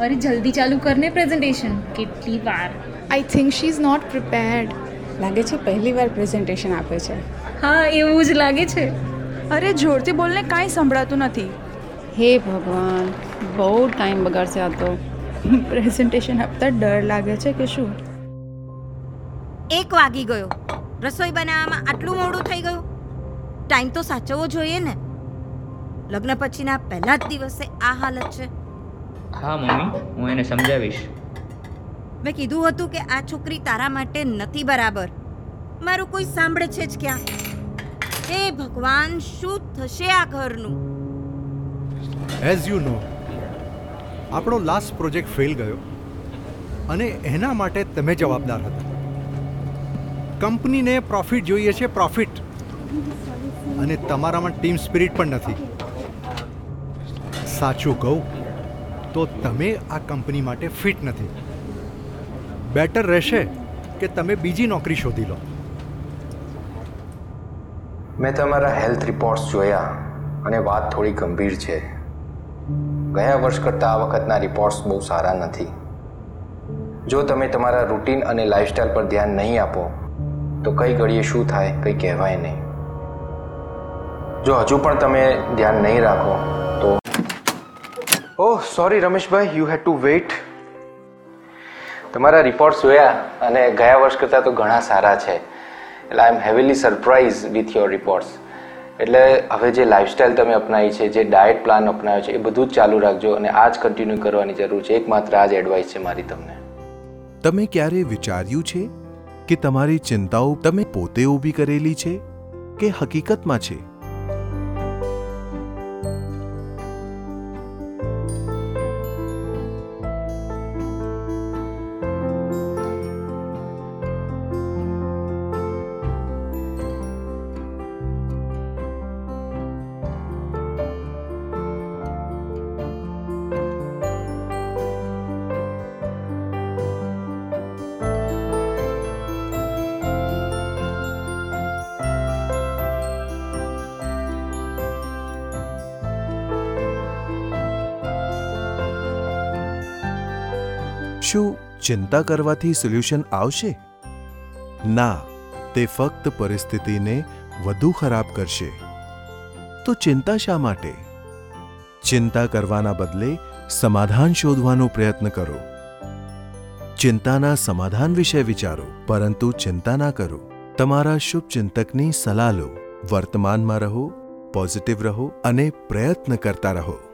અરે જલ્દી ચાલુ કરને પ્રેઝન્ટેશન કેટલી વાર I think she is not prepared લાગે છે પહેલી વાર પ્રેઝન્ટેશન આપે છે? હા એવું જ લાગે છે। અરે જોરથી બોલને કાંઈ સંભળાતું નથી. હે ભગવાન બહુ ટાઈમ બગાડશે આ તો. પ્રેઝન્ટેશન આપતા ડર લાગે છે કે શું? એક વાગી ગયો. રસોઈ બનાવવામાં આટલું મોડું થઈ ગયું. ટાઈમ તો સાચવવો જોઈએ ને. લગ્ન પછીના પહેલા જ દિવસે આ હાલત છે. હા મમ્મી હું એને સમજાવીશ. મેં કીધું હતું કે આ છોકરી તારા માટે નથી બરાબર. મારું કોઈ સાંભળે છે જ ક્યાં? હે ભગવાન શું થશે આ ઘરનું? એઝ યુ નો આપણો લાસ્ટ પ્રોજેક્ટ ફેલ ગયો અને એના માટે તમે જવાબદાર હતા. કંપનીને પ્રોફિટ જોઈએ છે પ્રોફિટ અને તમારામાં ટીમ સ્પિરિટ પણ નથી. સાચું કહું તો તમે આ કંપની માટે ફિટ નથી. બેટર રહેશે કે તમે બીજી નોકરી શોધી લો. મેં તમારા હેલ્થ રિપોર્ટ્સ જોયા અને વાત થોડી ગંભીર છે. ગયા વર્ષ કરતાં આ વખતના રિપોર્ટ્સ બહુ સારા નથી. જો તમે તમારા રૂટીન અને લાઇફસ્ટાઈલ પર ધ્યાન નહીં આપો, તો કઈ ઘડીએ શું થાય કંઈ કહેવાય નહીં. જો હજુ પણ તમે ધ્યાન નહીં રાખો, તો ઓહ sorry Rameshbhai you had to wait તમારા રિપોર્ટ્સ જોયા અને ગયા વર્ષ કરતાં તો ઘણા સારા છે. એટલે I am heavily surprise with your reports એટલે હવે જે લાઇફસ્ટાઈલ તમે અપનાવી છે, જે ડાયટ પ્લાન અપનાવ્યો છે, એ બધું જ ચાલુ રાખજો અને આ જ કન્ટિન્યુ કરવાની જરૂર છે. એકમાત્ર આ જ એડવાઇસ છે મારી તમને. તમે ક્યારે વિચાર્યું છે કે તમારી ચિંતાઓ તમે પોતે ઊભી કરેલી છે કે હકીકતમાં છે? શું ચિંતા કરવાથી સોલ્યુશન આવશે? ના, તે ફક્ત પરિસ્થિતિને વધુ ખરાબ કરશે. તો ચિંતા શા માટે? ચિંતા કરવાના બદલે સમાધાન શોધવાનો પ્રયત્ન કરો. ચિંતાના સમાધાન વિશે વિચારો, પરંતુ ચિંતા ના કરો. તમારા શુભચિંતકની સલાહ લો. વર્તમાનમાં રહો, પોઝિટિવ રહો અને પ્રયત્ન કરતા રહો.